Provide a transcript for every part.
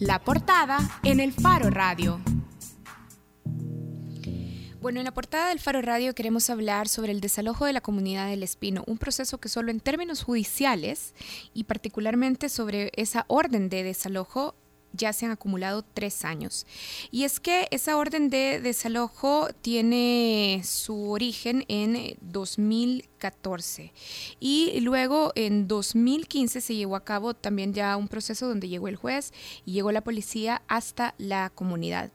La portada en el Faro Radio. Bueno, en la portada del Faro Radio queremos hablar sobre el desalojo de la comunidad del Espino, un proceso que solo en términos judiciales y particularmente sobre esa orden de desalojo ya se han acumulado tres años. Y es que esa orden de desalojo tiene su origen en 2014 y luego en 2015 se llevó a cabo también ya un proceso donde llegó el juez y llegó la policía hasta la comunidad.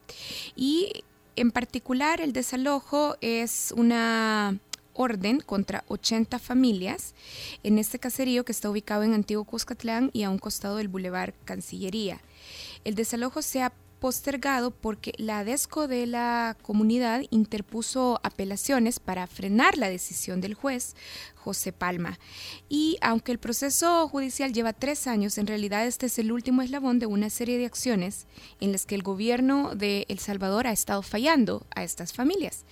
Y en particular el desalojo es una orden contra 80 familias en este caserío que está ubicado en Antiguo Cuscatlán y a un costado del Boulevard Cancillería. El desalojo se ha postergado porque la DESCO de la comunidad interpuso apelaciones para frenar la decisión del juez José Palma. Y aunque el proceso judicial lleva tres años, en realidad este es el último eslabón de una serie de acciones en las que el gobierno de El Salvador ha estado fallando a estas familias.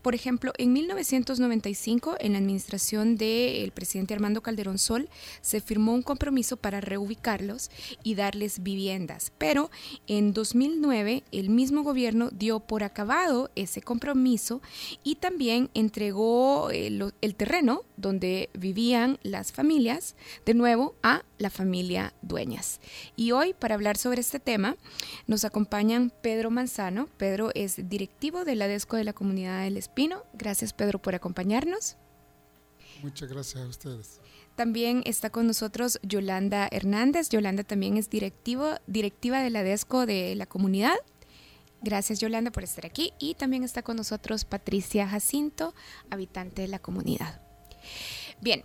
Por ejemplo, en 1995, en la administración del presidente Armando Calderón Sol, se firmó un compromiso para reubicarlos y darles viviendas. Pero en 2009, el mismo gobierno dio por acabado ese compromiso y también entregó el, el terreno donde vivían las familias, de nuevo a la familia Dueñas. Y hoy, para hablar sobre este tema, nos acompañan Pedro Manzano. Pedro es directivo de la DESCO de la Comunidad del Espino. Gracias, Pedro, por acompañarnos. Muchas gracias a ustedes. También está con nosotros Yolanda Hernández. Yolanda también es directivo, directiva de la DESCO de la comunidad. Gracias Yolanda por estar aquí. Y también está con nosotros Patricia Jacinto, habitante de la comunidad. Bien,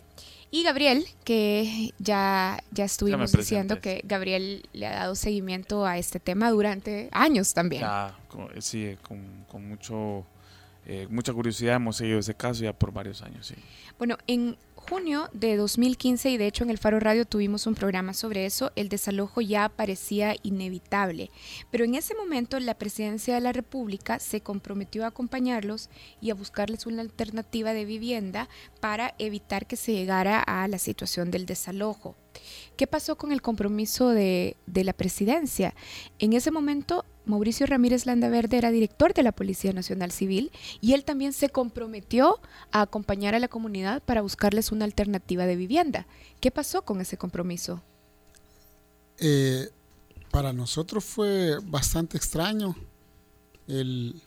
y Gabriel, que ya, ya estuvimos diciendo que Gabriel le ha dado seguimiento a este tema durante años también. Ya, sí, con, con mucho, eh, mucha curiosidad hemos seguido ese caso ya por varios años. Sí. Bueno, en junio de 2015, y de hecho en el Faro Radio tuvimos un programa sobre eso, el desalojo ya parecía inevitable. Pero en ese momento la presidencia de la República se comprometió a acompañarlos y a buscarles una alternativa de vivienda para evitar que se llegara a la situación del desalojo. ¿Qué pasó con el compromiso de, la presidencia? En ese momento Mauricio Ramírez Landaverde era director de la Policía Nacional Civil y él también se comprometió a acompañar a la comunidad para buscarles una alternativa de vivienda. ¿Qué pasó con ese compromiso? Eh, para nosotros fue bastante extraño el,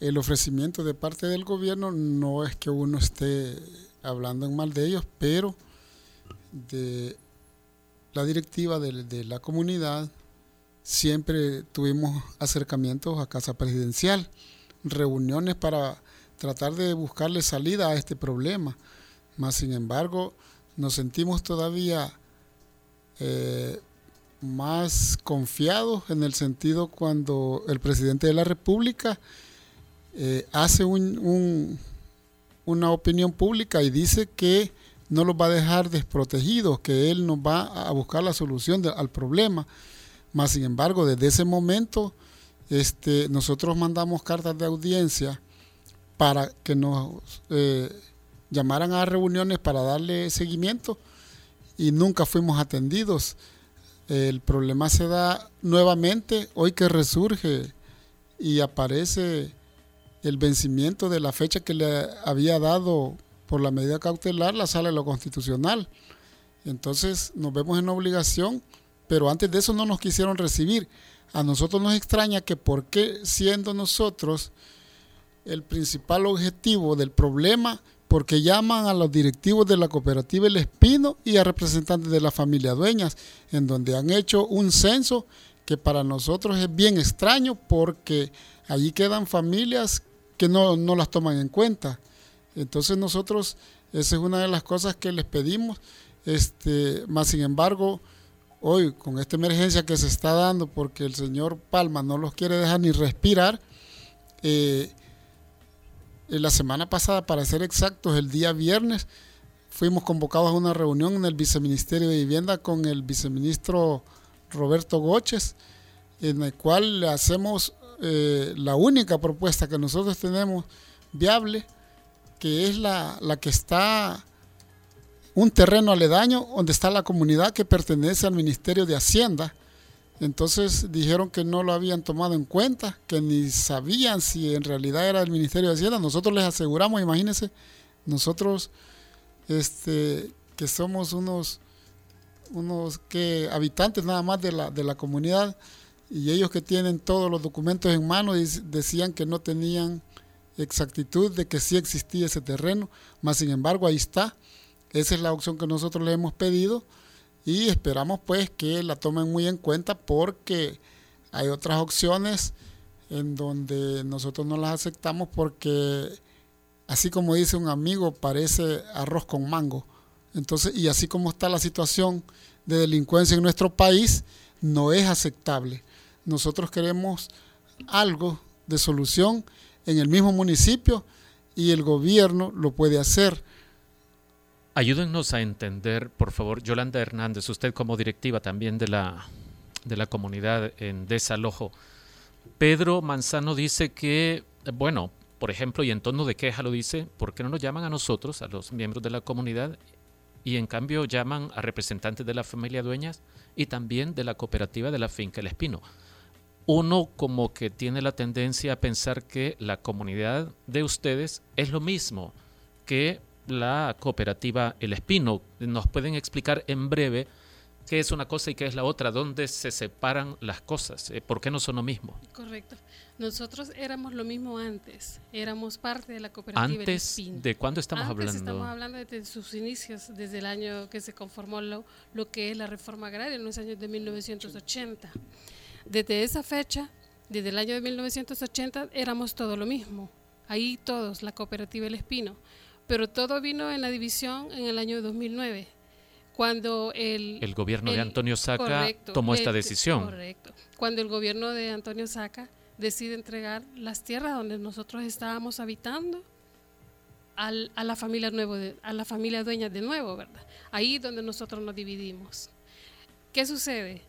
el ofrecimiento de parte del gobierno. No es que uno esté hablando en mal de ellos, pero de la directiva de, la comunidad siempre tuvimos acercamientos a Casa Presidencial, reuniones para tratar de buscarle salida a este problema. Más sin embargo, nos sentimos todavía eh, más confiados en el sentido cuando el presidente de la República eh, hace un, una opinión pública y dice que no los va a dejar desprotegidos, que él nos va a buscar la solución al problema. Más sin embargo, desde ese momento, este, nosotros mandamos cartas de audiencia para que nos eh, llamaran a reuniones para darle seguimiento y nunca fuimos atendidos. El problema se da nuevamente hoy que resurge y aparece el vencimiento de la fecha que le había dado por la medida cautelar la sala de lo constitucional. Entonces nos vemos en obligación pero antes de eso no nos quisieron recibir. A nosotros nos extraña que por qué siendo nosotros el principal objetivo del problema, porque llaman a los directivos de la cooperativa El Espino y a representantes de la familia dueñas, en donde han hecho un censo que para nosotros es bien extraño porque allí quedan familias que no, no las toman en cuenta. Entonces nosotros, esa es una de las cosas que les pedimos, este, más sin embargo, hoy con esta emergencia que se está dando porque el señor Palma no los quiere dejar ni respirar, eh, la semana pasada, para ser exactos, el día viernes, fuimos convocados a una reunión en el Viceministerio de Vivienda con el viceministro Roberto Goches, en el cual le hacemos eh, la única propuesta que nosotros tenemos viable, que es la, la que está un terreno aledaño donde está la comunidad que pertenece al Ministerio de Hacienda, Entonces dijeron que no lo habían tomado en cuenta, que ni sabían si en realidad era el Ministerio de Hacienda. Nosotros les aseguramos, imagínense, nosotros este, que somos unos, unos que habitantes nada más de la, de la comunidad y ellos que tienen todos los documentos en mano decían que no tenían exactitud de que sí existía ese terreno, más sin embargo ahí está. Esa es la opción que nosotros le hemos pedido y esperamos pues que la tomen muy en cuenta porque hay otras opciones en donde nosotros no las aceptamos porque así como dice un amigo parece arroz con mango. Entonces, y así como está la situación de delincuencia en nuestro país, no es aceptable. Nosotros queremos algo de solución en el mismo municipio y el gobierno lo puede hacer Ayúdennos a entender, por favor, Yolanda Hernández, usted como directiva también de la, de la comunidad en desalojo. Pedro Manzano dice que, bueno, por ejemplo, y en tono de queja lo dice, ¿por qué no nos llaman a nosotros, a los miembros de la comunidad, y en cambio llaman a representantes de la familia dueñas y también de la cooperativa de la finca El Espino? Uno como que tiene la tendencia a pensar que la comunidad de ustedes es lo mismo que la cooperativa El Espino. ¿Nos pueden explicar en breve qué es una cosa y qué es la otra? ¿Dónde se separan las cosas? Eh, ¿Por qué no son lo mismo? Correcto. Nosotros éramos lo mismo antes. Éramos parte de la cooperativa El Espino. ¿De cuándo estamos antes hablando? Estamos hablando desde sus inicios, desde el año que se conformó lo, lo que es la reforma agraria en los años de 1980. Desde esa fecha, desde el año de 1980, éramos todo lo mismo. Ahí todos, la cooperativa El Espino pero todo vino en la división en el año 2009, cuando el... El gobierno de Antonio Saca tomó esta decisión. Correcto. Cuando el gobierno de Antonio Saca decide entregar las tierras donde nosotros estábamos habitando al, a la familia nuevo a la familia dueña de nuevo, ¿verdad? Ahí donde nosotros nos dividimos. ¿Qué sucede?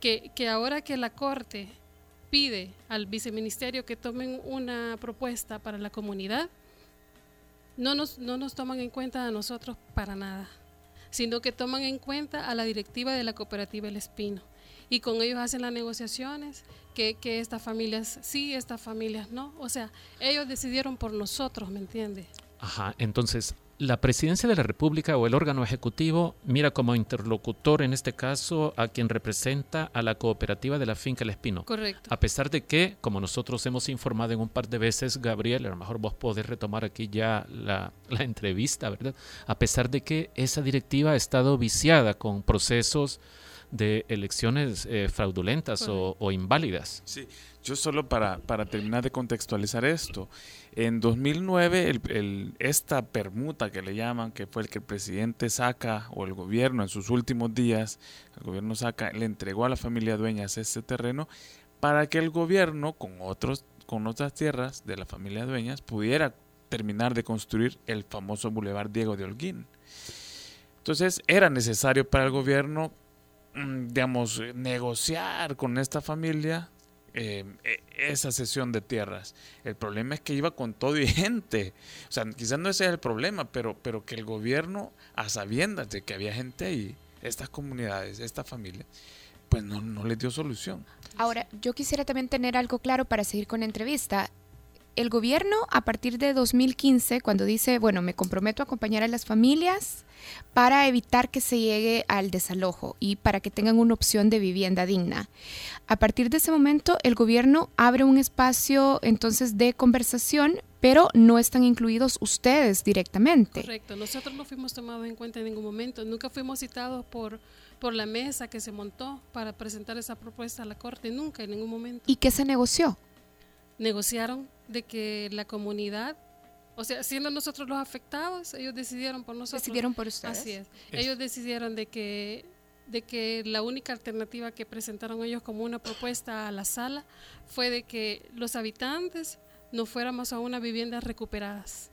Que, que ahora que la Corte pide al viceministerio que tomen una propuesta para la comunidad, no nos, no nos toman en cuenta a nosotros para nada, sino que toman en cuenta a la directiva de la cooperativa El Espino. Y con ellos hacen las negociaciones, que, que estas familias sí, estas familias no. O sea, ellos decidieron por nosotros, ¿me entiende? Ajá, entonces la presidencia de la República o el órgano ejecutivo mira como interlocutor en este caso a quien representa a la cooperativa de la finca El Espino. Correcto. A pesar de que, como nosotros hemos informado en un par de veces, Gabriel, a lo mejor vos podés retomar aquí ya la, entrevista, ¿verdad? A pesar de que esa directiva ha estado viciada con procesos de elecciones eh, fraudulentas o, o, inválidas. Sí, yo solo para, para terminar de contextualizar esto, en 2009, el, esta permuta que le llaman, que fue el que el presidente saca, o el gobierno en sus últimos días, el gobierno saca, le entregó a la familia dueñas este terreno para que el gobierno, con, otros, con otras tierras de la familia dueñas, pudiera terminar de construir el famoso Boulevard Diego de Holguín. Entonces era necesario para el gobierno, mm, digamos, negociar con esta familia eh, esa sesión de tierras. El problema es que iba con todo y gente. O sea, quizás no ese es el problema, pero, pero que el gobierno, a sabiendas de que había gente ahí, estas comunidades, esta familia, pues no, no les dio solución. Ahora, yo quisiera también tener algo claro para seguir con la entrevista el gobierno a partir de 2015, cuando dice, bueno, me comprometo a acompañar a las familias para evitar que se llegue al desalojo y para que tengan una opción de vivienda digna. A partir de ese momento, el gobierno abre un espacio entonces de conversación, pero no están incluidos ustedes directamente. Correcto, nosotros no fuimos tomados en cuenta en ningún momento, nunca fuimos citados por, por la mesa que se montó para presentar esa propuesta a la Corte, nunca en ningún momento. ¿Y qué se negoció? Negociaron de que la comunidad, o sea, siendo nosotros los afectados, ellos decidieron por nosotros. Decidieron por ustedes. Así es. Ellos decidieron de que de que la única alternativa que presentaron ellos como una propuesta a la sala fue de que los habitantes no fuéramos a una vivienda recuperadas,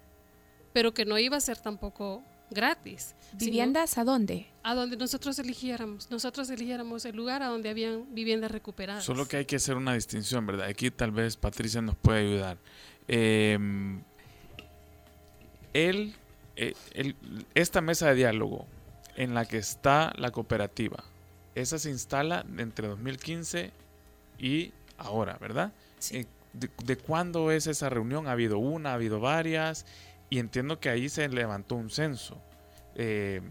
pero que no iba a ser tampoco gratis. ¿Viviendas a dónde? A donde nosotros eligiéramos. Nosotros eligiéramos el lugar a donde habían viviendas recuperadas. Solo que hay que hacer una distinción, ¿verdad? Aquí tal vez Patricia nos puede ayudar. Em, eh, esta mesa de diálogo en la que está la cooperativa, esa se instala entre 2015 y ahora, ¿verdad? Sí. Eh, de, de cuándo es esa reunión? ¿Ha habido una? ¿Ha habido varias? Y entiendo que ahí se levantó un censo. Eh,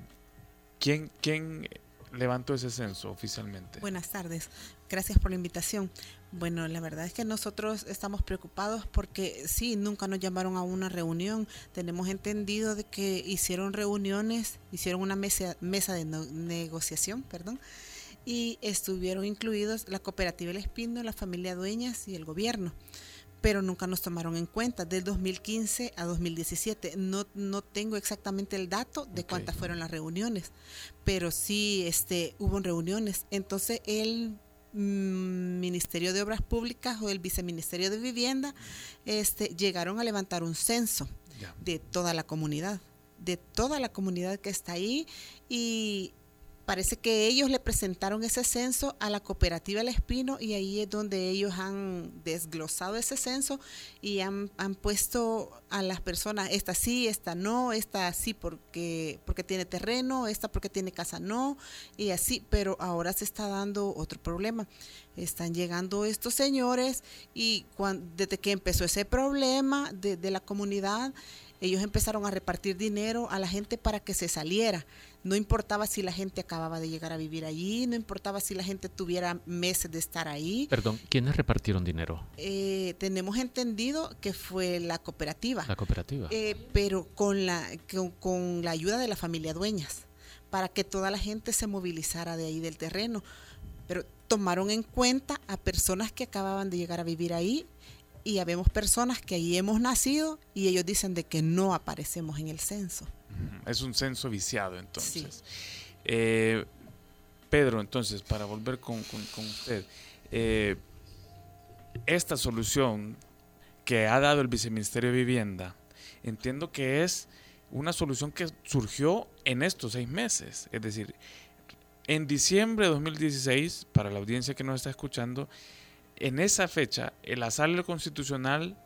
¿quién, ¿Quién levantó ese censo oficialmente? Buenas tardes, gracias por la invitación. Bueno, la verdad es que nosotros estamos preocupados porque sí, nunca nos llamaron a una reunión. Tenemos entendido de que hicieron reuniones, hicieron una mesa, mesa de negociación, perdón, y estuvieron incluidos la cooperativa El Espino, la familia Dueñas y el gobierno. Pero nunca nos tomaron en cuenta del 2015 a 2017. No, no tengo exactamente el dato de cuántas fueron las reuniones, pero sí este, hubo reuniones. Entonces el mm, Ministerio de Obras Públicas o el Viceministerio de Vivienda este, llegaron a levantar un censo de toda la comunidad, de toda la comunidad que está ahí y parece que ellos le presentaron ese censo a la cooperativa El Espino y ahí es donde ellos han desglosado ese censo y han, han puesto a las personas, esta sí, esta no, esta sí porque, porque tiene terreno, esta porque tiene casa no, y así, pero ahora se está dando otro problema. Están llegando estos señores y cuan- desde que empezó ese problema de, de la comunidad, ellos empezaron a repartir dinero a la gente para que se saliera. No importaba si la gente acababa de llegar a vivir allí, no importaba si la gente tuviera meses de estar ahí. Perdón, ¿quiénes repartieron dinero? Eh, tenemos entendido que fue la cooperativa, La cooperativa. eh, pero con la, con, con la ayuda de la familia dueñas, para que toda la gente se movilizara de ahí del terreno. Pero tomaron en cuenta a personas que acababan de llegar a vivir ahí y habemos personas que ahí hemos nacido y ellos dicen de que no aparecemos en el censo. Es un censo viciado, entonces. Eh, Pedro, entonces, para volver con, con- con usted, eh, esta solución que ha dado el Viceministerio de Vivienda, entiendo que es una solución que surgió en estos seis meses. Es decir, en diciembre de 2016, para la audiencia que nos está escuchando, en esa fecha, la Sala Constitucional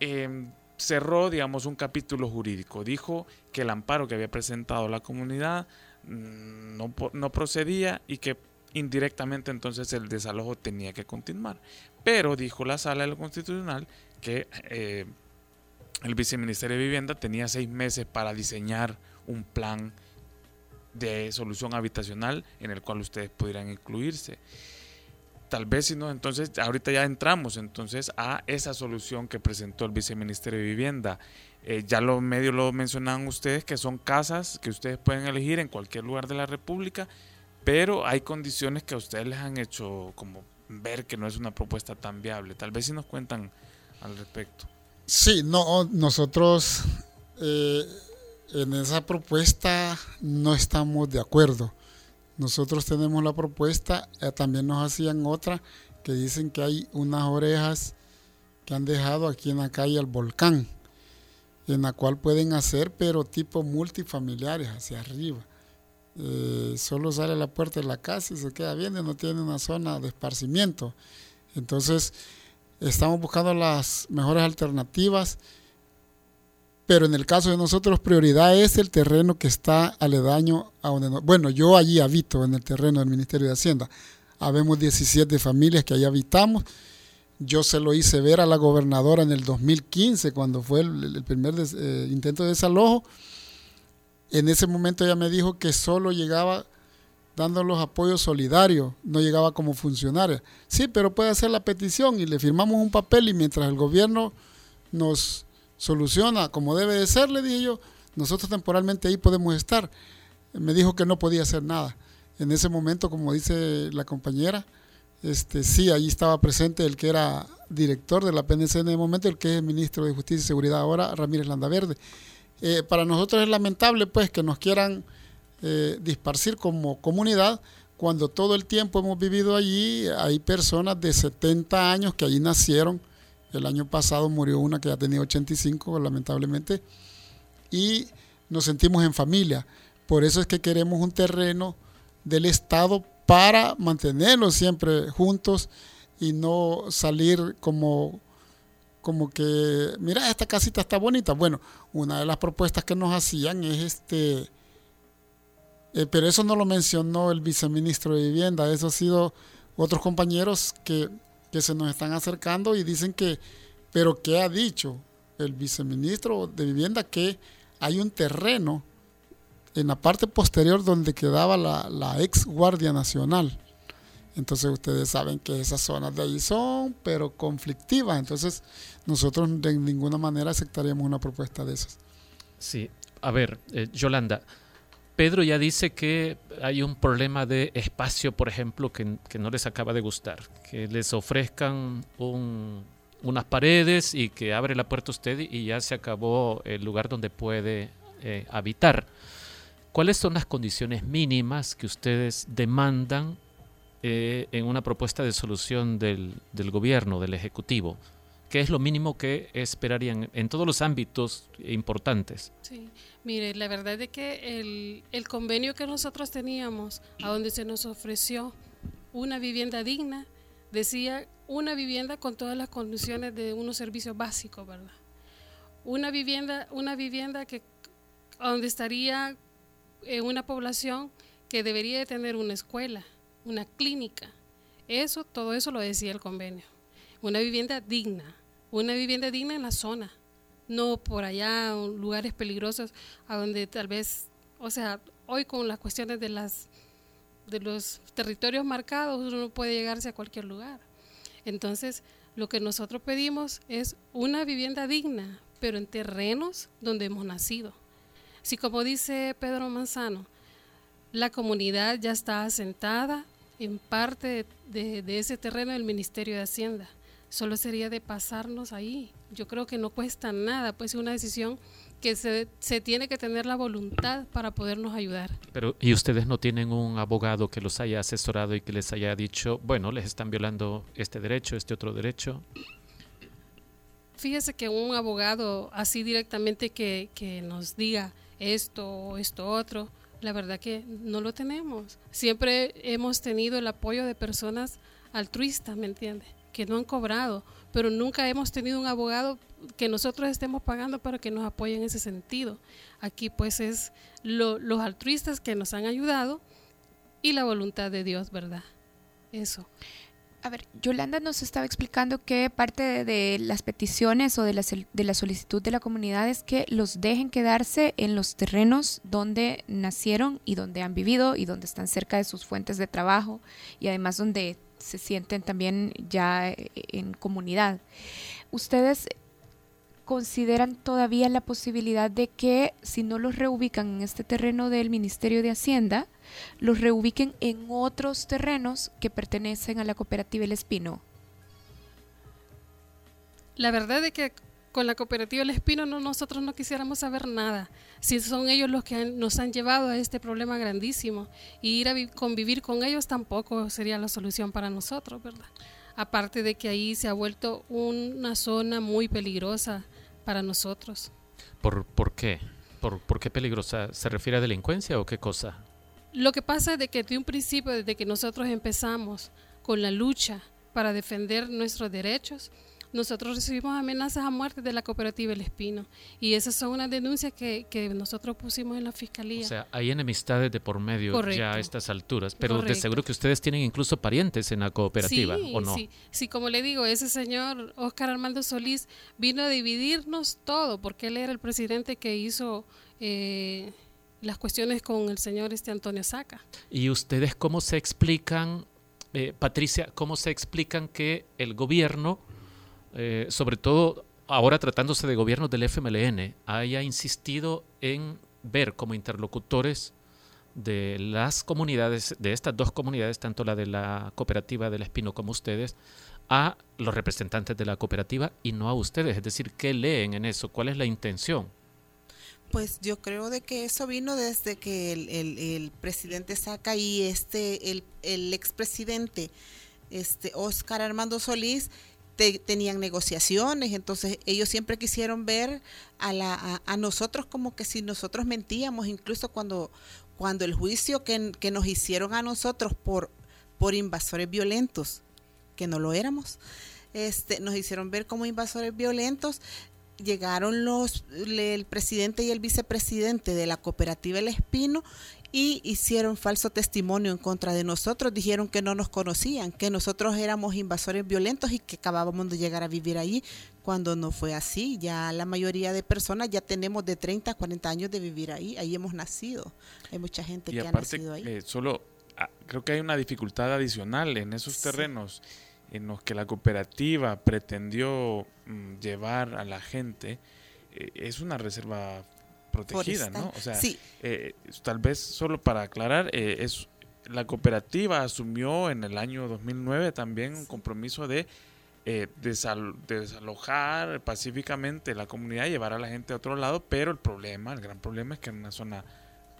em, cerró, digamos, un capítulo jurídico. Dijo que el amparo que había presentado la comunidad mm, no, procedía y que indirectamente entonces el desalojo tenía que continuar. Pero dijo la sala de constitucional que eh, el viceministerio de Vivienda tenía seis meses para diseñar un plan de solución habitacional en el cual ustedes pudieran incluirse. Tal vez si no, entonces ahorita ya entramos entonces a esa solución que presentó el viceministerio de Vivienda. Eh, ya los medios lo mencionaban ustedes, que son casas que ustedes pueden elegir en cualquier lugar de la República, pero hay condiciones que a ustedes les han hecho como ver que no es una propuesta tan viable. Tal vez si nos cuentan al respecto. Sí, no, nosotros eh, en esa propuesta no estamos de acuerdo. Nosotros tenemos la propuesta, eh, también nos hacían otra que dicen que hay unas orejas que han dejado aquí en la calle al volcán, en la cual pueden hacer, pero tipo multifamiliares hacia arriba. Eh, solo sale la puerta de la casa y se queda viendo, no tiene una zona de esparcimiento. Entonces, estamos buscando las mejores alternativas, pero en el caso de nosotros prioridad es el terreno que está aledaño a donde, no- bueno, yo allí habito en el terreno del Ministerio de Hacienda. Habemos 17 familias que allí habitamos. Yo se lo hice ver a la gobernadora en el 2015 cuando fue el, primer eh, intento de desalojo. En ese momento ella me dijo que solo llegaba dando los apoyos solidarios, no llegaba como funcionaria. Sí, pero puede hacer la petición y le firmamos un papel y mientras el gobierno nos soluciona como debe de ser, le dije yo, nosotros temporalmente ahí podemos estar. Me dijo que no podía hacer nada. En ese momento, como dice la compañera, este, sí, allí estaba presente el que era director de la PNC en el momento, el que es ministro de Justicia y Seguridad ahora, Ramírez Landaverde. Eh, para nosotros es lamentable pues que nos quieran eh, disparcir como comunidad cuando todo el tiempo hemos vivido allí. Hay personas de 70 años que allí nacieron. El año pasado murió una que ya tenía 85, lamentablemente. Y nos sentimos en familia. Por eso es que queremos un terreno del Estado para mantenerlos siempre juntos y no salir como, como que, mira, esta casita está bonita. Bueno, una de las propuestas que nos hacían es este Eh, pero eso no lo mencionó el viceministro de Vivienda, eso ha sido otros compañeros que, que se nos están acercando y dicen que, pero ¿qué ha dicho el viceministro de Vivienda? Que hay un terreno en la parte posterior donde quedaba la, la ex Guardia Nacional. Entonces ustedes saben que esas zonas de ahí son, pero conflictivas. Entonces nosotros de ninguna manera aceptaríamos una propuesta de esas. Sí, a ver, eh, Yolanda, Pedro ya dice que hay un problema de espacio, por ejemplo, que, no les acaba de gustar, que les ofrezcan unas paredes y que abre la puerta usted y ya se acabó el lugar donde puede eh, habitar. ¿Cuáles son las condiciones mínimas que ustedes demandan eh, en una propuesta de solución del gobierno, del Ejecutivo? ¿Qué es lo mínimo que esperarían en todos los ámbitos importantes? Sí, mire, la verdad es que el, el convenio que nosotros teníamos, a donde se nos ofreció una vivienda digna, decía una vivienda con todas las condiciones de unos servicios básicos, ¿verdad? Una vivienda, una vivienda que donde estaría en una población que debería de tener una escuela, una clínica. Eso, todo eso lo decía el convenio. Una vivienda digna, una vivienda digna en la zona, no por allá, lugares peligrosos, a donde tal vez, o sea, hoy con las cuestiones de las de los territorios marcados uno no puede llegarse a cualquier lugar. Entonces, lo que nosotros pedimos es una vivienda digna, pero en terrenos donde hemos nacido. Si como dice Pedro Manzano, la comunidad ya está asentada en parte de, de ese terreno del Ministerio de Hacienda solo sería de pasarnos ahí. Yo creo que no cuesta nada, pues es una decisión que se, se, tiene que tener la voluntad para podernos ayudar. Pero, ¿y ustedes no tienen un abogado que los haya asesorado y que les haya dicho, bueno, les están violando este derecho, este otro derecho? Fíjese que un abogado así directamente que, que nos diga esto, esto, otro, la verdad que no lo tenemos. Siempre hemos tenido el apoyo de personas altruistas, ¿me entiende? Que no han cobrado, pero nunca hemos tenido un abogado que nosotros estemos pagando para que nos apoye en ese sentido. Aquí pues es los altruistas que nos han ayudado y la voluntad de Dios, ¿verdad? Eso. A ver, Yolanda nos estaba explicando que parte de, las peticiones o de la, de la solicitud de la comunidad es que los dejen quedarse en los terrenos donde nacieron y donde han vivido y donde están cerca de sus fuentes de trabajo y además donde se sienten también ya eh, en comunidad. ¿Ustedes consideran todavía la posibilidad de que si no los reubican en este terreno del Ministerio de Hacienda, los reubiquen en otros terrenos que pertenecen a la cooperativa El Espino? La verdad es que con la cooperativa El Espino no, nosotros no quisiéramos saber nada. Si son ellos los que nos han llevado a este problema grandísimo. Y ir a convivir con ellos tampoco sería la solución para nosotros, ¿verdad? Aparte de que ahí se ha vuelto una zona muy peligrosa para nosotros. ¿Por, por qué? ¿Por, ¿Por qué peligrosa? ¿Se refiere a delincuencia o qué cosa? Lo que pasa es de que de un principio, desde que nosotros empezamos con la lucha para defender nuestros derechos, nosotros recibimos amenazas a muerte de la cooperativa El Espino y esas son unas denuncias que, que nosotros pusimos en la fiscalía. O sea, hay enemistades de por medio ya a estas alturas, pero de seguro que ustedes tienen incluso parientes en la cooperativa, ¿o no? Sí, sí, como le digo, ese señor Oscar Armando Solís vino a dividirnos todo porque él era el presidente que hizo... Eh, las cuestiones con el señor este Antonio Saca. ¿Y ustedes cómo se explican, eh, Patricia, cómo se explican que el gobierno eh, sobre todo ahora tratándose de gobiernos del FMLN, haya insistido en ver como interlocutores de las comunidades, de estas dos comunidades, tanto la de la cooperativa del Espino como ustedes, a los representantes de la cooperativa y no a ustedes. Es decir, ¿qué leen en eso? ¿Cuál es la intención? Pues yo creo de que eso vino desde que el, presidente Saca y este, el, el expresidente este, Oscar Armando Solís tenían negociaciones, entonces ellos siempre quisieron ver a, la, a, nosotros como que si nosotros mentíamos, incluso cuando, cuando el juicio que, que, nos hicieron a nosotros por, por invasores violentos, que no lo éramos, este, nos hicieron ver como invasores violentos, llegaron los el presidente y el vicepresidente de la cooperativa El Espino y hicieron falso testimonio en contra de nosotros. Dijeron que no nos conocían, que nosotros éramos invasores violentos y que acabábamos de llegar a vivir allí, cuando no fue así. Ya la mayoría de personas ya tenemos de 30 a 40 años de vivir ahí, ahí hemos nacido. Hay mucha gente que ha nacido ahí. Eh, solo ah, creo que hay una dificultad adicional en esos terrenos en los que la cooperativa pretendió mm, llevar a la gente. Eh, es una reserva protegida, ¿no? O sea, eh, tal vez solo para aclarar, eh, es la cooperativa asumió en el año 2009 también un compromiso de eh, desalojar pacíficamente la comunidad y llevar a la gente a otro lado, pero el problema, el gran problema es que en una zona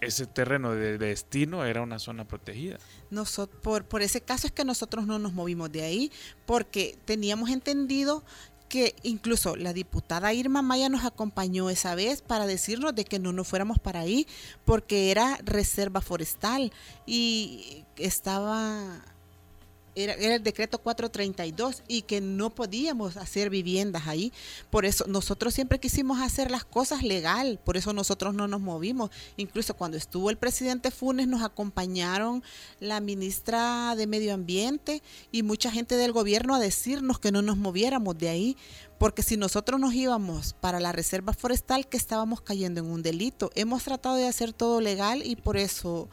ese terreno de, destino era una zona protegida. Nosotros, por, por ese caso es que nosotros no nos movimos de ahí, porque teníamos entendido que incluso la diputada Irma Maya nos acompañó esa vez para decirnos de que no nos fuéramos para ahí porque era reserva forestal y estaba era, el decreto 432 y que no podíamos hacer viviendas ahí. Por eso nosotros siempre quisimos hacer las cosas legal, por eso nosotros no nos movimos. Incluso cuando estuvo el presidente Funes nos acompañaron la ministra de Medio Ambiente y mucha gente del gobierno a decirnos que no nos moviéramos de ahí, porque si nosotros nos íbamos para la reserva forestal que estábamos cayendo en un delito. Hemos tratado de hacer todo legal y por eso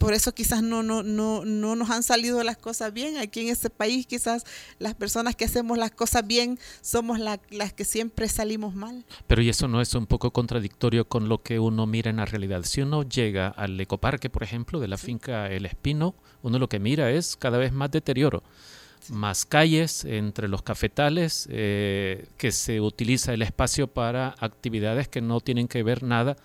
por eso quizás no, no, no, no nos han salido las cosas bien. Aquí en este país quizás las personas que hacemos las cosas bien somos las que siempre salimos mal. Pero ¿y eso no es un poco contradictorio con lo que uno mira en la realidad? Si uno llega al ecoparque, por ejemplo, de la finca El Espino, uno lo que mira es cada vez más deterioro. más calles entre los cafetales, eh, que se utiliza el espacio para actividades que no tienen que ver nada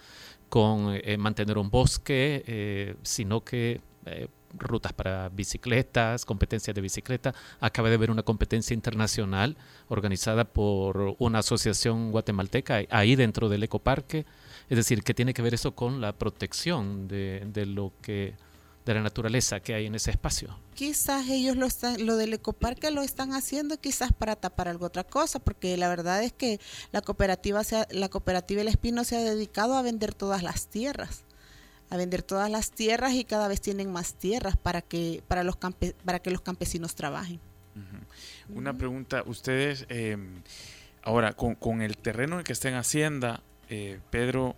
con eh, mantener un bosque, eh, sino que eh, rutas para bicicletas, competencias de bicicleta. Acaba de haber una competencia internacional organizada por una asociación guatemalteca ahí dentro del ecoparque. Es decir, que tiene que ver eso con la protección de lo que de la naturaleza que hay en ese espacio. Quizás ellos lo están, lo del ecoparque lo están haciendo quizás para tapar algo otra cosa, porque la verdad es que la cooperativa se la cooperativa El Espino se ha dedicado a vender todas las tierras, a vender todas las tierras y cada vez tienen más tierras para que para los para que los campesinos trabajen. Una pregunta, ustedes em, ahora con, con, el terreno en que está en Hacienda, eh, Pedro,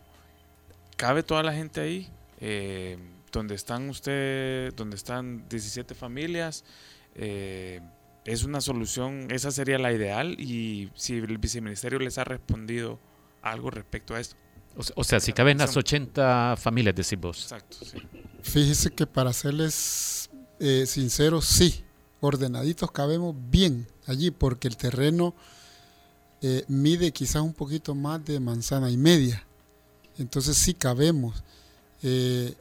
¿cabe toda la gente ahí? Eh, donde están usted, donde están 17 familias, eh, es una solución, esa sería la ideal y si el viceministerio les ha respondido algo respecto a esto. O, sea, si caben las 80 familias, decís vos. Exacto, sí. Fíjese que para serles eh, sinceros, sí, ordenaditos cabemos bien allí porque el terreno eh, mide quizás un poquito más de manzana y media. Entonces sí cabemos. Eh,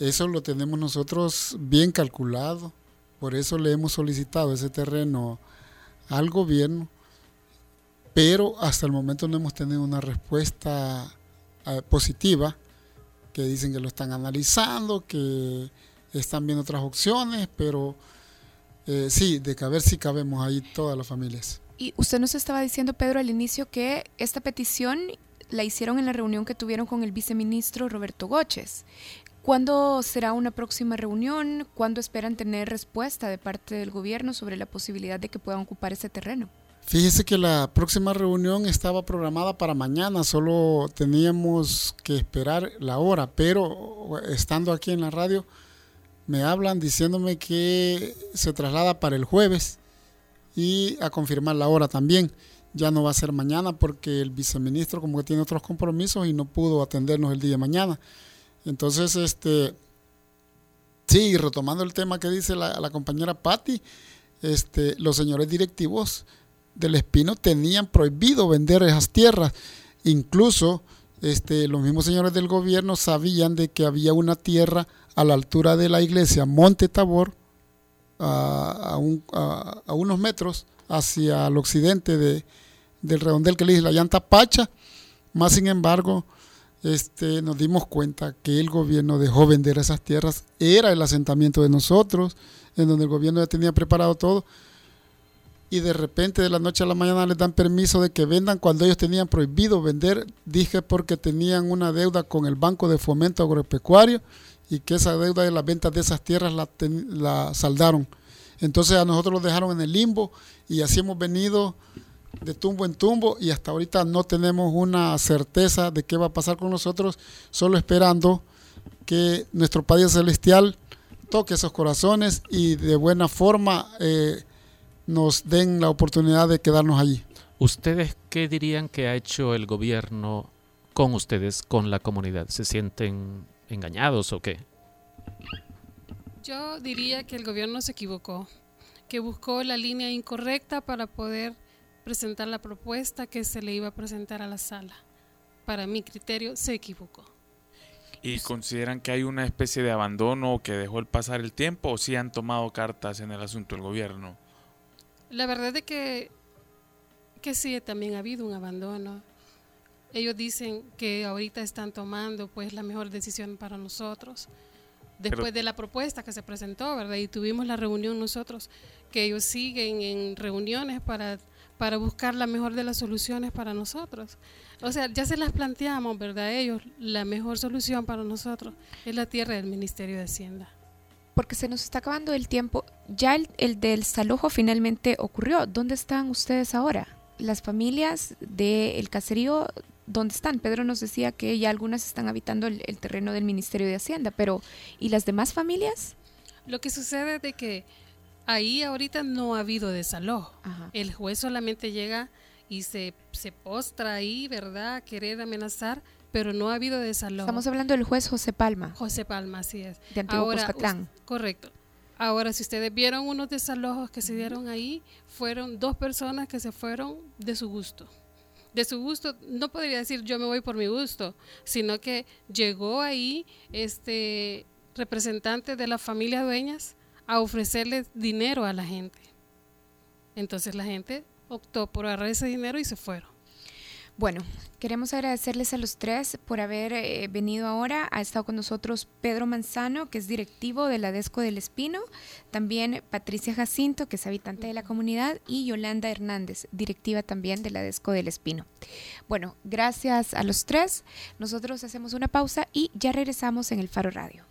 eso lo tenemos nosotros bien calculado, por eso le hemos solicitado ese terreno al gobierno, pero hasta el momento no hemos tenido una respuesta eh, positiva, que dicen que lo están analizando, que están viendo otras opciones, pero eh, sí, de caber sí cabemos ahí todas las familias. Y usted nos estaba diciendo, Pedro, al inicio que esta petición la hicieron en la reunión que tuvieron con el viceministro Roberto Goches. ¿Cuándo será una próxima reunión? ¿Cuándo esperan tener respuesta de parte del gobierno sobre la posibilidad de que puedan ocupar ese terreno? Fíjese que la próxima reunión estaba programada para mañana, solo teníamos que esperar la hora, pero estando aquí en la radio me hablan diciéndome que se traslada para el jueves y a confirmar la hora también. Ya no va a ser mañana porque el viceministro como que tiene otros compromisos y no pudo atendernos el día de mañana. Entonces, este, sí, retomando el tema que dice la, compañera Patti, este, los señores directivos del Espino tenían prohibido vender esas tierras. Incluso este, los mismos señores del gobierno sabían de que había una tierra a la altura de la iglesia Monte Tabor, a, a, unos metros hacia el occidente de, del redondel que le dice la llanta Pacha. Más sin embargo, este, nos dimos cuenta que el gobierno dejó vender esas tierras, era el asentamiento de nosotros, en donde el gobierno ya tenía preparado todo, y de repente de la noche a la mañana les dan permiso de que vendan. Cuando ellos tenían prohibido vender, dije porque tenían una deuda con el Banco de Fomento Agropecuario y que esa deuda de las ventas de esas tierras la, la saldaron. Entonces a nosotros los dejaron en el limbo y así hemos venido de tumbo en tumbo y hasta ahorita no tenemos una certeza de qué va a pasar con nosotros, solo esperando que nuestro Padre Celestial toque esos corazones y de buena forma eh, nos den la oportunidad de quedarnos allí. ¿Ustedes qué dirían que ha hecho el gobierno con ustedes, con la comunidad? ¿Se sienten engañados o qué? Yo diría que el gobierno se equivocó, que buscó la línea incorrecta para poder presentar la propuesta que se le iba a presentar a la sala. Para mi criterio, se equivocó. ¿Y consideran que hay una especie de abandono que dejó el pasar el tiempo o si han tomado cartas en el asunto el gobierno? La verdad es que, que sí, también ha habido un abandono. Ellos dicen que ahorita están tomando pues la mejor decisión para nosotros. Después de la propuesta que se presentó, ¿verdad? Y tuvimos la reunión nosotros, que ellos siguen en reuniones para, para buscar la mejor de las soluciones para nosotros. O sea, ya se las planteamos, ¿verdad? Ellos, la mejor solución para nosotros es la tierra del Ministerio de Hacienda porque se nos está acabando el tiempo. Ya el, el del desalojo finalmente ocurrió. ¿Dónde están ustedes ahora? Las familias del caserío, ¿dónde están? Pedro nos decía que ya algunas están habitando el, terreno del Ministerio de Hacienda, pero ¿y las demás familias? Lo que sucede es de que ahí ahorita no ha habido desalojo. El juez solamente llega y se, se postra ahí, ¿verdad? A querer amenazar pero no ha habido desalojo. Estamos hablando del juez José Palma. José Palma, así es. De Antiguo Ahora, correcto. Ahora, si ustedes vieron unos desalojos que se dieron ahí, fueron dos personas que se fueron de su gusto. De su gusto, no podría decir yo me voy por mi gusto, sino que llegó ahí este representante de la familia dueñas a ofrecerle dinero a la gente. Entonces la gente optó por agarrar ese dinero y se fueron. Bueno, queremos agradecerles a los tres por haber eh, venido ahora. Ha estado con nosotros Pedro Manzano, que es directivo de la DESCO del Espino, también Patricia Jacinto, que es habitante de la comunidad, y Yolanda Hernández, directiva también de la DESCO del Espino. Bueno, gracias a los tres. Nosotros hacemos una pausa y ya regresamos en el Faro Radio.